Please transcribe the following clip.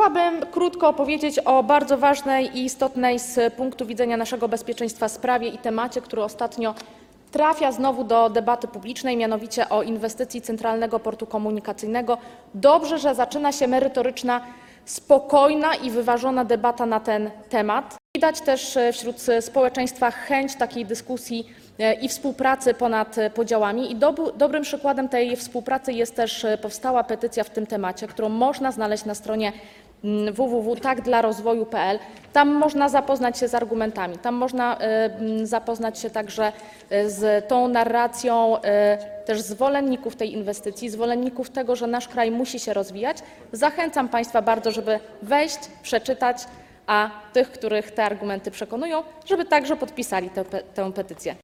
Chciałabym krótko opowiedzieć o bardzo ważnej i istotnej z punktu widzenia naszego bezpieczeństwa sprawie i temacie, który ostatnio trafia znowu do debaty publicznej, mianowicie o inwestycji Centralnego Portu Komunikacyjnego. Dobrze, że zaczyna się merytoryczna, spokojna i wyważona debata na ten temat. Widać też e, wśród społeczeństwa chęć takiej dyskusji e, i współpracy ponad e, podziałami. I dobrym przykładem tej współpracy jest też powstała petycja w tym temacie, którą można znaleźć na stronie mm, www.takdlarozwoju.pl. Tam można zapoznać się z argumentami, tam można mm, zapoznać się także z tą narracją też zwolenników tej inwestycji, zwolenników tego, że nasz kraj musi się rozwijać. Zachęcam Państwa bardzo, żeby wejść, przeczytać, a tych, których te argumenty przekonują, żeby także podpisali tę, pe- tę petycję.